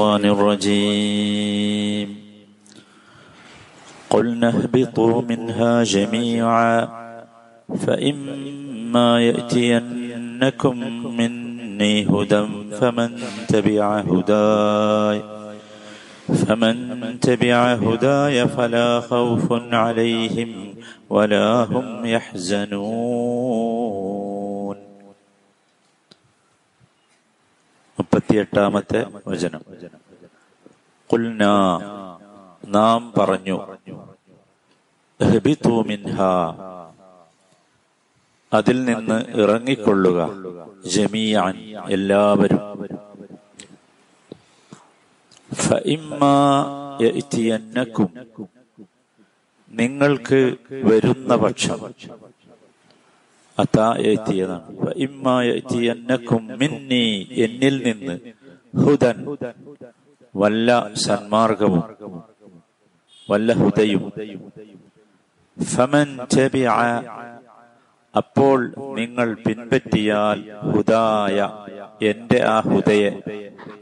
الشيطان الرجيم. قلنا اهبطوا منها جميعا فإما يأتينكم مني هدى فمن تبع هداي فمن تبع هداي فلا خوف عليهم ولا هم يحزنون. മുപ്പത്തിയെട്ടാമത്തെ വചനം. കുൽന നാം പറഞ്ഞു "ഇഹ്ബിതു മിൻഹ അതിൽ നിന്ന് ഇറങ്ങിക്കൊള്ളുക ജമീഅൻ എല്ലാവരും. നിങ്ങൾക്ക് വരുന്ന പക്ഷം അതാ എത്തിയതാണ്. ഫഇമ്മാ യഅ്തിയന്നക്കും മിന്നി എന്നിൽ നിന്ന് ഹുദൻ വല്ല സന്മാർഗവും വല്ല ഹുദയും. ഫമൻ അപ്പോൾ നിങ്ങൾ പിൻപറ്റിയാൽ ഹുദായ എന്റെ ആ ഹുദയെ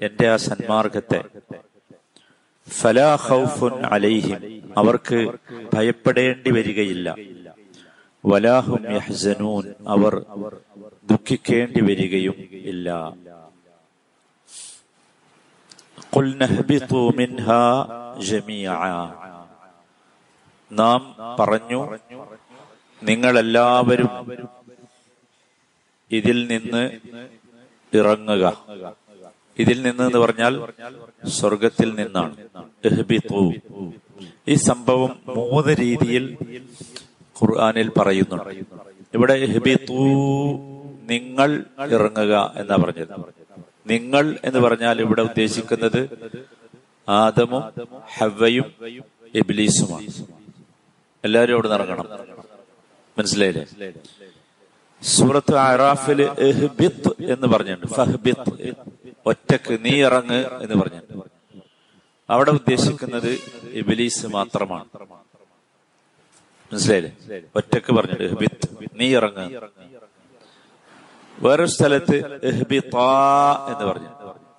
എന്റെ ആ സന്മാർഗത്തെ. ഫലാ ഖൗഫുൻ അലൈഹിം അവർക്ക് ഭയപ്പെടേണ്ടി വരികയില്ല. വലാഹും യഹ്സനൂൻ. അവർ ദുഃഖിക്കേണ്ടി വരികയും ഇല്ല. നാം പറഞ്ഞു നിങ്ങളെല്ലാവരും ഇതിൽ നിന്ന് ഇറങ്ങുക. ഇതിൽ നിന്ന് എന്ന് പറഞ്ഞാൽ സ്വർഗത്തിൽ നിന്നാണ്. ഈ സംഭവം മൂന്ന് രീതിയിൽ ഖുർആനിൽ പറയുന്നുണ്ട്. ഇവിടെ ഇഹ്ബിതു നിങ്ങൾ ഇറങ്ങുക എന്നാ പറഞ്ഞത്. നിങ്ങൾ എന്ന് പറഞ്ഞാൽ ഇവിടെ ഉദ്ദേശിക്കുന്നത് ആദമും ഹവയും എബിലീസുമാണ് എല്ലാവരും അവിടെ ഇറങ്ങണം. മനസ്സിലായില്ലേ? സൂറത്ത് അറാഫിൽ എഹ്ബിത്ത് എന്ന് പറഞ്ഞിട്ടുണ്ട്. ഒറ്റയ്ക്ക് നീ ഇറങ്ങ് എന്ന് പറഞ്ഞിട്ടുണ്ട്. അവിടെ ഉദ്ദേശിക്കുന്നത് ഇബിലീസ് മാത്രമാണ്. മനസ്സിലായില്ലേ? ഒറ്റയ്ക്ക് ഇഹ്ബിത്ത് നീ ഇറങ്ങ. വേറൊരു സ്ഥലത്ത് എന്ന് പറഞ്ഞു.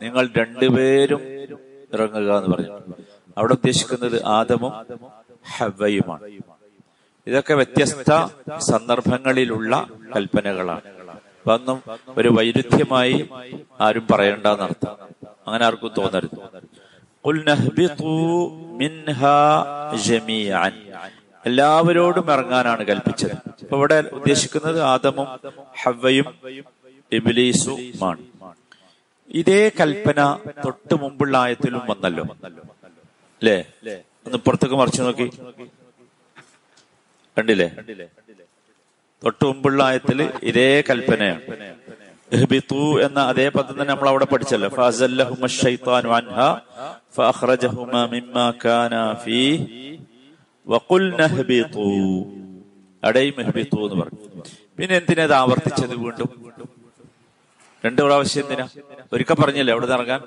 നിങ്ങൾ രണ്ടുപേരും ഇറങ്ങുക എന്ന് പറഞ്ഞു. അവിടെ ഉദ്ദേശിക്കുന്നത് ആദമും ഹവയുമാണ് ഇതൊക്കെ വ്യത്യസ്ത സന്ദർഭങ്ങളിലുള്ള കൽപ്പനകളാണ്. ഒന്നും ഒരു വൈരുദ്ധ്യമായി ആരും പറയണ്ടെന്നർത്ഥം അങ്ങനെ ആർക്കും തോന്നരുത്. എല്ലാവരോടും ഇറങ്ങാനാണ് കൽപ്പിച്ചത്. അപ്പൊ ഇവിടെ ഉദ്ദേശിക്കുന്നത് ആദമും ഹവയും ഇബിലീസുമാണ്. ഇതേ കൽപ്പന തൊട്ട് മുമ്പുള്ള ആയത്തിലും വന്നല്ലോ. അല്ലേ ഒന്ന് പുറത്തേക്ക് മറിച്ചു നോക്കി. കണ്ടില്ലേ? തൊട്ട് മുമ്പുള്ള ആയത്തിൽ ഇതേ കൽപ്പനയാണ്. എന്ന അതേ പദം തന്നെ നമ്മൾ അവിടെ പഠിച്ചല്ലോ. അൻഹ ഫഅഖ്റജഹുമ മിമ്മാ കാനാ ഫീഹ് ഇഹ്ബിതു എന്ന് പറഞ്ഞു. പിന്നെ എന്തിനാ ഇത് ആവർത്തിച്ചത് വീണ്ടും? രണ്ടു പ്രാവശ്യം എന്തിനാ? ഒരിക്കൽ പറഞ്ഞല്ലേ അവിടെ ഇറങ്ങാൻ?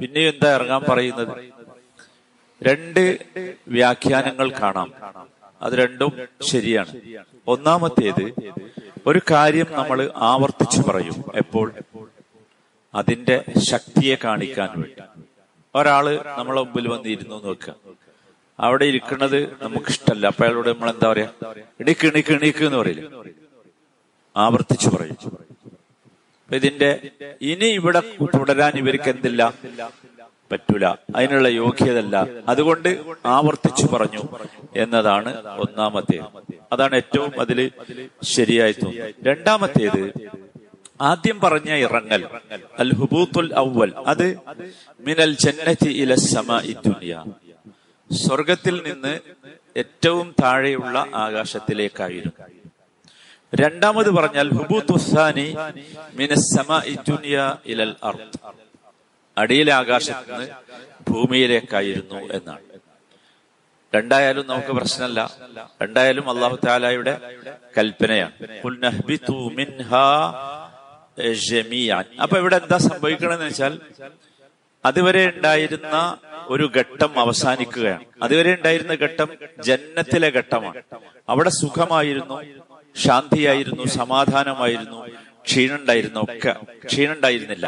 പിന്നെയും എന്താ ഇറങ്ങാൻ പറയുന്നത്? രണ്ട് വ്യാഖ്യാനങ്ങൾ കാണാം. അത് രണ്ടും ശരിയാണ്. ഒന്നാമത്തേത് ഒരു കാര്യം നമ്മൾ ആവർത്തിച്ചു പറയും എപ്പോൾ? അതിന്റെ ശക്തിയെ കാണിക്കാൻ വേണ്ടി. ഒരാൾ നമ്മളെ മുമ്പിൽ വന്നിരുന്നു നോക്കുക അവിടെ ഇരിക്കുന്നത് നമുക്കിഷ്ടല്ല. അപ്പൊ അയാളോട് നമ്മൾ എന്താ പറയാ? എണീക്ക് എണീക്ക് എണീക്ക് എന്ന് പറയില്ല? ആവർത്തിച്ചു പറയും. ഇതിന്റെ ഇനി ഇവിടെ തുടരാൻ ഇവർക്ക് എന്തില്ല? പറ്റൂല. അതിനുള്ള യോഗ്യതല്ല അതുകൊണ്ട് ആവർത്തിച്ചു പറഞ്ഞു എന്നതാണ് ഒന്നാമത്തേത്. അതാണ് ഏറ്റവും അതിൽ ശരിയായി തോന്നുന്നത്. രണ്ടാമത്തേത് ആദ്യം പറഞ്ഞ ഇറങ്ങൽ അൽ ഹുബൂത്തുൽ അവൽ അത് മിനൽ ജന്നതി ഇല സമ ദുനിയ. സ്വർഗത്തിൽ നിന്ന് ഏറ്റവും താഴെയുള്ള ആകാശത്തിലേക്കായിരുന്നു. രണ്ടാമത് പറഞ്ഞാൽ ഹുബൂത്തുസാനി മിനസമ സമാഇ ഇലൽ അർദ്. അടിയിലെ ആകാശത്ത് നിന്ന് ഭൂമിയിലേക്കായിരുന്നു എന്നാണ്. രണ്ടായാലും നമുക്ക് പ്രശ്നമല്ല. രണ്ടായാലും അള്ളാഹു താലായുടെ കൽപ്പനയാണ്. അപ്പൊ ഇവിടെ എന്താ സംഭവിക്കണമെന്ന് വെച്ചാൽ അതുവരെ ഉണ്ടായിരുന്ന ഒരു ഘട്ടം അവസാനിക്കുകയാണ്. അതുവരെ ഉണ്ടായിരുന്ന ഘട്ടം ജന്നത്തിലെ ഘട്ടമാണ്. അവിടെ സുഖമായിരുന്നു ശാന്തിയായിരുന്നു സമാധാനമായിരുന്നു ക്ഷീണുണ്ടായിരുന്നു ഒക്കെ. ക്ഷീണുണ്ടായിരുന്നില്ല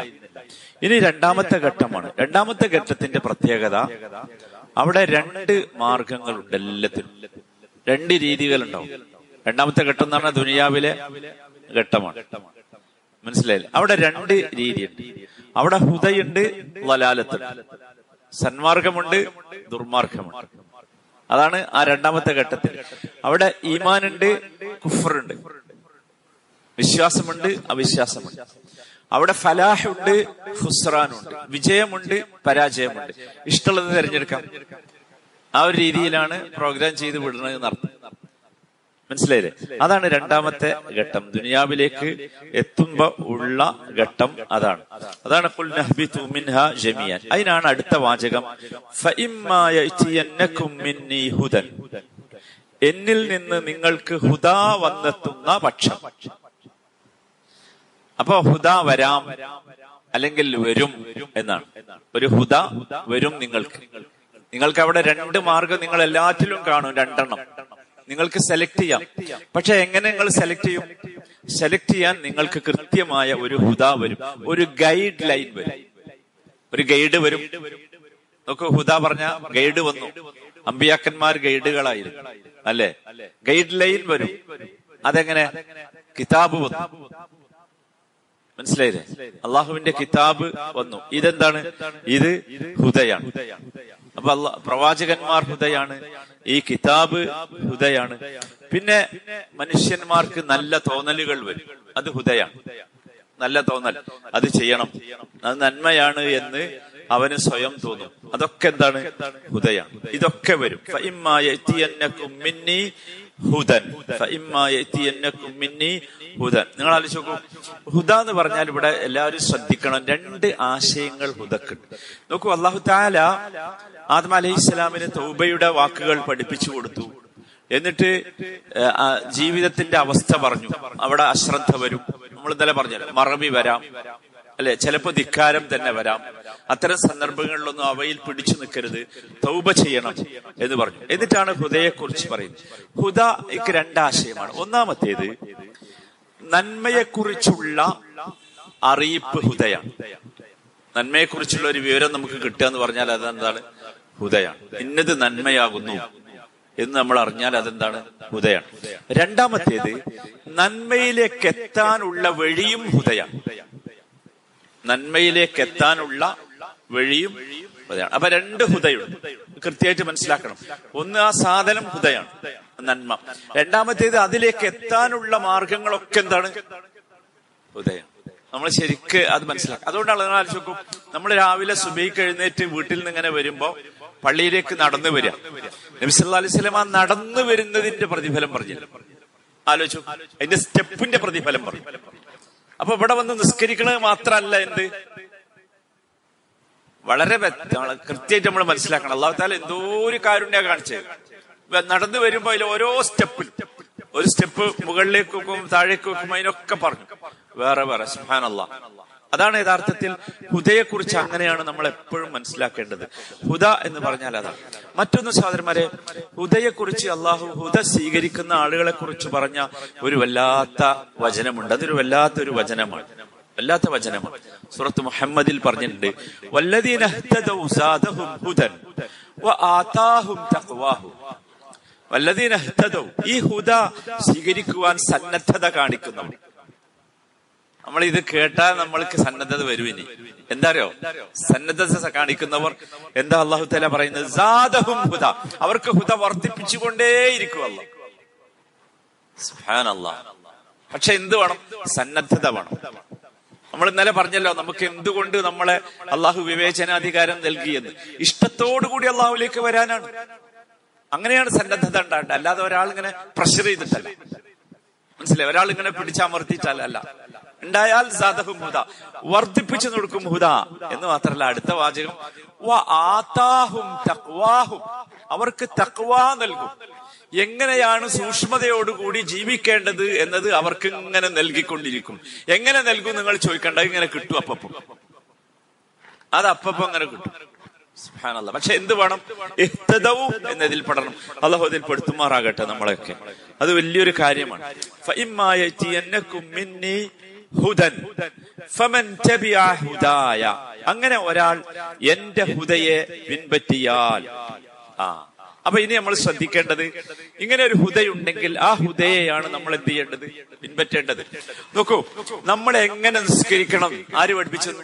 ഇനി രണ്ടാമത്തെ ഘട്ടമാണ്. രണ്ടാമത്തെ ഘട്ടത്തിന്റെ പ്രത്യേകത അവിടെ രണ്ട് മാർഗങ്ങളുണ്ട് എല്ലാത്തിനും. രണ്ട് രീതികളുണ്ടാവും. രണ്ടാമത്തെ ഘട്ടം എന്ന് പറഞ്ഞാൽ ദുനിയാവിലെ ഘട്ടമാണ്. മനസ്സിലായില്ല? അവിടെ രണ്ട് രീതിയുണ്ട്. അവിടെ ഹുദയുണ്ട് വലാലത്ത് സന്മാർഗമുണ്ട് ദുർമാർഗമുണ്ട്. അതാണ് ആ രണ്ടാമത്തെ ഘട്ടത്തിൽ. അവിടെ ഈമാനുണ്ട് കുഫറുണ്ട്. വിശ്വാസമുണ്ട് അവിശ്വാസമുണ്ട്. അവിടെ ഫലാഹുണ്ട് ഹുസ്റാനുണ്ട് വിജയമുണ്ട് പരാജയമുണ്ട്. ഇഷ്ടമുള്ളത് തിരഞ്ഞെടുക്കാം. ആ ഒരു രീതിയിലാണ് പ്രോഗ്രാം ചെയ്ത് വിടുന്നത് എന്നർത്ഥം. മനസ്സിലായില്ലേ? അതാണ് രണ്ടാമത്തെ ഘട്ടം. ദുനിയാവിലേക്ക് എത്തുമ്പോ ഉള്ള ഘട്ടം അതാണ്. അതാണ്. ജമിയാൻ അതിനാണ് അടുത്ത വാചകം. ഹുദൻ. എന്നിൽ നിന്ന് നിങ്ങൾക്ക് ഹുദാ വന്നെത്തുന്ന പക്ഷം. അപ്പൊ ഹുദ വരാം അല്ലെങ്കിൽ വരും എന്നാണ്. ഒരു ഹുദ വരും നിങ്ങൾക്ക്. നിങ്ങൾക്ക് അവിടെ രണ്ട് മാർഗം നിങ്ങൾ എല്ലാറ്റിലും കാണും. രണ്ടെണ്ണം. നിങ്ങൾക്ക് സെലക്ട് ചെയ്യാം. പക്ഷെ എങ്ങനെ നിങ്ങൾ സെലക്ട് ചെയ്യും? സെലക്ട് ചെയ്യാൻ നിങ്ങൾക്ക് കൃത്യമായ ഒരു ഹുദാ വരും. ഒരു ഗൈഡ് ലൈൻ വരും. ഒരു ഗൈഡ് വരും. നോക്കൂ ഹുദ പറഞ്ഞ ഗൈഡ് വന്നു. അമ്പിയാക്കന്മാർ ഗൈഡുകളായിരുന്നു അല്ലെ? ഗൈഡ് ലൈൻ വരും. അതെങ്ങനെ? കിതാബ് വന്നു. മനസ്സിലായില്ലേ? അള്ളാഹുവിന്റെ കിതാബ് വന്നു. ഇതെന്താണ്? ഇത് ഹുദയാണ്. അപ്പൊ അല്ല പ്രവാചകന്മാർ ഹുദയാണ്. ഈ കിതാബ് ഹുദയാണ്. പിന്നെ മനുഷ്യന്മാർക്ക് നല്ല തോന്നലുകൾ വരും. അത് ഹുദയാണ്. നല്ല തോന്നൽ. അത് ചെയ്യണം. അത് നന്മയാണ് എന്ന് അവന് സ്വയം തോന്നും. അതൊക്കെ എന്താണ്? ഹുദയാണ്. ഇതൊക്കെ വരും. ഹുദൻ. ഹുദൻ നിങ്ങൾ ആലോചിച്ച് നോക്കൂ ഹുദ എന്ന് പറഞ്ഞാൽ ഇവിടെ എല്ലാവരും ശ്രദ്ധിക്കണം. രണ്ട് ആശയങ്ങൾ ഹുദക്കുണ്ട്. നോക്കൂ അള്ളാഹു താല ആദം അലൈഹി ഇസ്ലാമിന് തൗബയുടെ വാക്കുകൾ പഠിപ്പിച്ചു കൊടുത്തു. എന്നിട്ട് ജീവിതത്തിന്റെ അവസ്ഥ പറഞ്ഞു. അവിടെ അശ്രദ്ധ വരും. നമ്മൾ ഇന്നലെ പറഞ്ഞു മറവി വരാം. അല്ലെ ചിലപ്പോൾ ധിക്കാരം തന്നെ വരാം. അത്തരം സന്ദർഭങ്ങളിലൊന്നും അവയിൽ പിടിച്ചു നിൽക്കരുത്. തൗബ ചെയ്യണം എന്ന് പറഞ്ഞു. എന്നിട്ടാണ് ഹുദയെ കുറിച്ച് പറയുന്നത് ഇക്ക് രണ്ടാശയമാണ്. ഒന്നാമത്തേത് നന്മയെക്കുറിച്ചുള്ള അറിയിപ്പ് ഹുദയാണ്. നന്മയെക്കുറിച്ചുള്ള ഒരു വിവരം നമുക്ക് കിട്ടുക എന്ന് പറഞ്ഞാൽ അതെന്താണ്? ഹുദയാണ്. ഇന്നത് നന്മയാകുന്നു എന്ന് നമ്മൾ അറിഞ്ഞാൽ അതെന്താണ്? ഹുദയാണ്. രണ്ടാമത്തേത് നന്മയിലേക്ക് എത്താനുള്ള വഴിയും ഹുദയാണ്. നന്മയിലേക്ക് എത്താനുള്ള വഴിയും ഹുദയാണ് അപ്പൊ രണ്ട് ഹുദയുണ്ട് കൃത്യമായിട്ട് മനസ്സിലാക്കണം. ഒന്ന് ആ സാധനം ഹുദയാണ് നന്മ. രണ്ടാമത്തേത് അതിലേക്ക് എത്താനുള്ള മാർഗങ്ങളൊക്കെ എന്താണ്? ഹുദയാണ് നമ്മൾ ശരിക്ക് അത് മനസ്സിലാക്കും അതുകൊണ്ടാണ് നിങ്ങൾ ആലോചിച്ച് നോക്കും നമ്മൾ രാവിലെ സുബൈക്ക് എഴുന്നേറ്റ് വീട്ടിൽ നിന്ന് ഇങ്ങനെ വരുമ്പോ പള്ളിയിലേക്ക് നടന്നു വരിക. നബിസല്ലാ അലൈഹി സ്വലമ നടന്നു വരുന്നതിന്റെ പ്രതിഫലം പറഞ്ഞു. ആലോചിച്ചു. അതിന്റെ സ്റ്റെപ്പിന്റെ പ്രതിഫലം പറഞ്ഞു. അപ്പൊ ഇവിടെ വന്ന് നിസ്കരിക്കണത് മാത്രല്ല എന്ത്? വളരെ കൃത്യമായിട്ട് നമ്മൾ മനസ്സിലാക്കണം. അള്ളാഹു എന്തോ ഒരു കാരുണ്യ കാണിച്ചത് നടന്നു വരുമ്പോ അതിൽ ഓരോ സ്റ്റെപ്പിൽ ഒരു സ്റ്റെപ്പ് മുകളിലേക്ക് വെക്കും താഴേക്ക് വെക്കും അതിനൊക്കെ പറഞ്ഞു. വേറെ വേറെ. സുഹാനല്ല അതാണ് യഥാർത്ഥത്തിൽ ഹുദയെക്കുറിച്ച് അങ്ങനെയാണ് നമ്മൾ എപ്പോഴും മനസ്സിലാക്കേണ്ടത്. ഹുദ എന്ന് പറഞ്ഞാൽ അതാണ് മറ്റൊന്ന് സഹോദരന്മാരെ ഹുദയെ കുറിച്ച് അള്ളാഹു ഹുദ സ്വീകരിക്കുന്ന ആളുകളെ കുറിച്ച് പറഞ്ഞ ഒരു വല്ലാത്ത വചനമുണ്ട്. അതൊരു വല്ലാത്തൊരു വചനമാണ്. വല്ലാത്ത വചനമാണ്. സുറത്ത് മുഹമ്മദിൽ പറഞ്ഞിട്ടുണ്ട്. ഈ ഹുദ സ്വീകരിക്കുവാൻ സന്നദ്ധത കാണിക്കുന്നവർ നമ്മൾ ഇത് കേട്ടാൽ നമ്മൾക്ക് സന്നദ്ധത വരും ഇനി. എന്താറിയോ? സന്നദ്ധത കാണിക്കുന്നവർ എന്താ അള്ളാഹു തല പറയുന്നത്? ഹുദ. അവർക്ക് ഹുദ വർദ്ധിപ്പിച്ചുകൊണ്ടേയിരിക്കും അള്ളാഹ് പക്ഷെ എന്ത് വേണം? സന്നദ്ധത വേണം. നമ്മൾ ഇന്നലെ പറഞ്ഞല്ലോ നമുക്ക് എന്തുകൊണ്ട് നമ്മളെ അള്ളാഹു വിവേചനാധികാരം നൽകിയെന്ന്. ഇഷ്ടത്തോടുകൂടി അള്ളാഹുലേക്ക് വരാനാണ്. അങ്ങനെയാണ് സന്നദ്ധത ഉണ്ടാകേണ്ടത്. അല്ലാതെ ഒരാൾ ഇങ്ങനെ പ്രഷർ ചെയ്തിട്ടല്ല. മനസ്സിലായി? ഒരാൾ ഇങ്ങനെ പിടിച്ചമർത്തിയിട്ടല്ല. ഉണ്ടായാൽ സാധഹും ഹുദ. വർദ്ധിപ്പിച്ചു കൊടുക്കും ഹുദ എന്ന് മാത്രല്ല അടുത്ത വാചകം. ആതാഹും തക്വാഹും. അവർക്ക് തക്വാ നൽകും. എങ്ങനെയാണ് സൂക്ഷ്മതയോടുകൂടി ജീവിക്കേണ്ടത് എന്നത് അവർക്ക് ഇങ്ങനെ നൽകിക്കൊണ്ടിരിക്കും. എങ്ങനെ നൽകും നിങ്ങൾ ചോദിക്കേണ്ട. ഇങ്ങനെ കിട്ടും അപ്പം അത് അപ്പം അങ്ങനെ കിട്ടും. പക്ഷെ എന്ത് വേണം? ഇഹ്തദവും എന്നതിൽ പെടണം. അള്ളാഹു അതിൽ പെടുത്തുമാറാകട്ടെ നമ്മളെയൊക്കെ അത് വലിയൊരു കാര്യമാണ്. ഹുദൻ. ഫമൻ ഹുദായ. അങ്ങനെ ഒരാൾ എന്റെ ഹുദയെ പിൻപറ്റിയാൽ. ആ. അപ്പൊ ഇനി നമ്മൾ ശ്രദ്ധിക്കേണ്ടത് ഇങ്ങനെ ഒരു ഹുദയുണ്ടെങ്കിൽ ആ ഹുദയെയാണ് നമ്മൾ എന്ത് ചെയ്യേണ്ടത്? പിൻപറ്റേണ്ടത്. നോക്കൂ നമ്മൾ എങ്ങനെ നിസ്കരിക്കണം? ആര് പഠിപ്പിച്ചെന്നു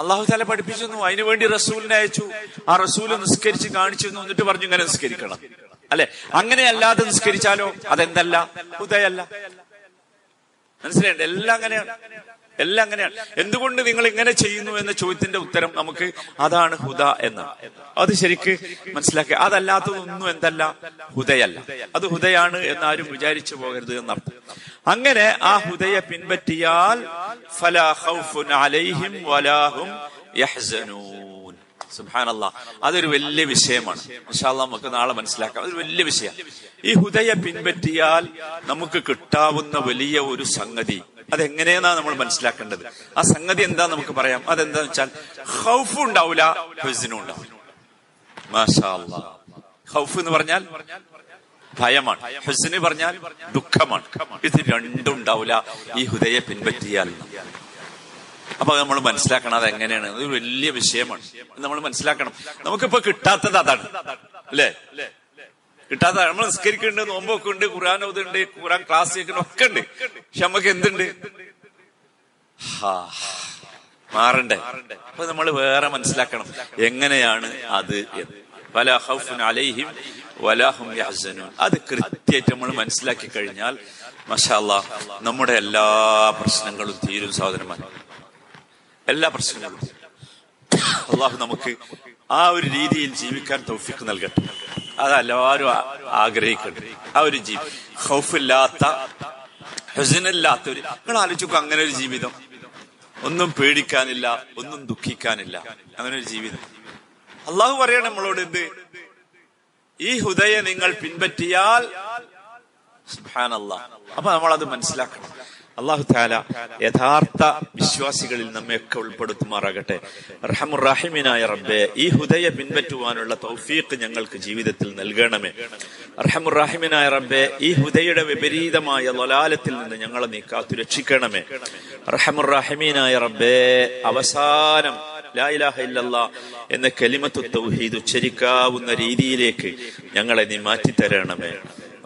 അള്ളാഹു താല പഠിപ്പിച്ചു. അതിനു വേണ്ടി റസൂലിനെ അയച്ചു. ആ റസൂൽ നിസ്കരിച്ച് കാണിച്ചു എന്നിട്ട് പറഞ്ഞു ഇങ്ങനെ നിസ്കരിക്കണം. അല്ലെ? അങ്ങനെയല്ലാതെ നിസ്കരിച്ചാലോ? അതെന്തല്ല? ഹുദയല്ല. മനസ്സിലായിണ്ട് എല്ലാം അങ്ങനെയാണ്. എല്ലാം അങ്ങനെയാണ്. എന്തുകൊണ്ട് നിങ്ങൾ ഇങ്ങനെ ചെയ്യുന്നു എന്ന ചോദ്യത്തിന്റെ ഉത്തരം നമുക്ക് അതാണ് ഹുദ എന്ന്. അത് ശരിക്ക് മനസ്സിലാക്കി. അതല്ലാത്തതൊന്നും എന്തല്ല? ഹുദയല്ല. അത് ഹുദയാണ് എന്നാരും വിചാരിച്ചു പോകരുത് എന്നർത്ഥം. അങ്ങനെ ആ ഹുദയെ പിൻപറ്റിയാൽ ഫലാ ഖൗഫുൻ അലൈഹിം വലാഹും യഹ്സനൂൻ. സുബാനല്ല അതൊരു വലിയ വിഷയമാണ്. ഇൻഷാല്ല നമുക്ക് നാളെ മനസ്സിലാക്കാം. അതൊരു വലിയ വിഷയം. ഈ ഹുദയെ പിൻപറ്റിയാൽ നമുക്ക് കിട്ടാവുന്ന വലിയ ഒരു സംഗതി. അതെങ്ങനെയെന്നാ നമ്മൾ മനസ്സിലാക്കേണ്ടത്? ആ സംഗതി എന്താ നമുക്ക് പറയാം? അതെന്താന്ന് വെച്ചാൽ ഹൗഫ് ഉണ്ടാവില്ല ഹുസിനും ഉണ്ടാവില്ല മാഷാ ഹൗഫ് എന്ന് പറഞ്ഞാൽ ഭയമാണ്. ഹുസിന് പറഞ്ഞാൽ ദുഃഖമാണ്. ഇത് രണ്ടും ഉണ്ടാവില്ല ഈ ഹൃദയെ പിൻപറ്റിയാൽ. അപ്പൊ നമ്മൾ മനസ്സിലാക്കണം അത് എങ്ങനെയാണ് അത് വലിയ വിഷയമാണ്. നമ്മൾ മനസ്സിലാക്കണം. നമുക്കിപ്പോ കിട്ടാത്തത് അതാണ്. അല്ലേ? കിട്ടാത്ത നമ്മൾ നിസ്കരിക്കുന്നുണ്ട് നോമ്പൊക്കെ ഉണ്ട് ഖുറാൻ ഓതുണ്ട് ഖുറാൻ ക്ലാസ് കേൾക്കുന്ന ഒക്കെ ഉണ്ട്. പക്ഷെ നമുക്ക് എന്തുണ്ട്? മാറണ്ടേ? അപ്പൊ നമ്മൾ വേറെ മനസ്സിലാക്കണം. എങ്ങനെയാണ് അത് എന്ന്. ഹൗഫുൻ അലൈഹിം വലാഹും അത് കൃത്യമായിട്ട് നമ്മൾ മനസ്സിലാക്കി കഴിഞ്ഞാൽ മഷാല്ല നമ്മുടെ എല്ലാ പ്രശ്നങ്ങളും തീരും സഹോദരന്മാർ എല്ലാ പ്രശ്നങ്ങളും. അള്ളാഹു നമുക്ക് ആ ഒരു രീതിയിൽ ജീവിക്കാൻ തൗഫിക്ക് നൽകട്ടെ. അതെല്ലാവരും ആഗ്രഹിക്കട്ടെ. ആ ഒരു ജീവി ഹൗഫില്ലാത്ത ഹുസനില്ലാത്ത നിങ്ങൾ ആലോചിക്കും അങ്ങനെ ഒരു ജീവിതം. ഒന്നും പേടിക്കാനില്ല ഒന്നും ദുഃഖിക്കാനില്ല. അങ്ങനെ ഒരു ജീവിതം. അള്ളാഹു പറയണം നമ്മളോട് എന്ത്? ഈ ഹുദയെ നിങ്ങൾ പിൻപറ്റിയാൽ അപ്പൊ നമ്മൾ അത് മനസ്സിലാക്കണം. അള്ളാഹു താല യഥാർത്ഥ വിശ്വാസികളിൽ നമ്മയൊക്കെ ഉൾപ്പെടുത്തുമാറാകട്ടെ. റഹമുറാഹിമിനായ റബ്ബെ ഈ ഹുദയ പിൻപറ്റുവാനുള്ള തൗഫീഖ് ഞങ്ങൾക്ക് ജീവിതത്തിൽ നൽകണമേ. റഹമുറാഹിമിനായ റബ്ബെ ഈ ഹുദയുടെ വിപരീതമായ ലൊലാലത്തിൽ നിന്ന് ഞങ്ങളെ നീ കാത്തു രക്ഷിക്കണമേ റഹമുറാഹിമീനായ റബ്ബെ അവസാനം എന്ന കലിമത്തു തൗഹീദ് ഉച്ചരിക്കാവുന്ന രീതിയിലേക്ക് ഞങ്ങളെ നീ മാറ്റിത്തരണമേ.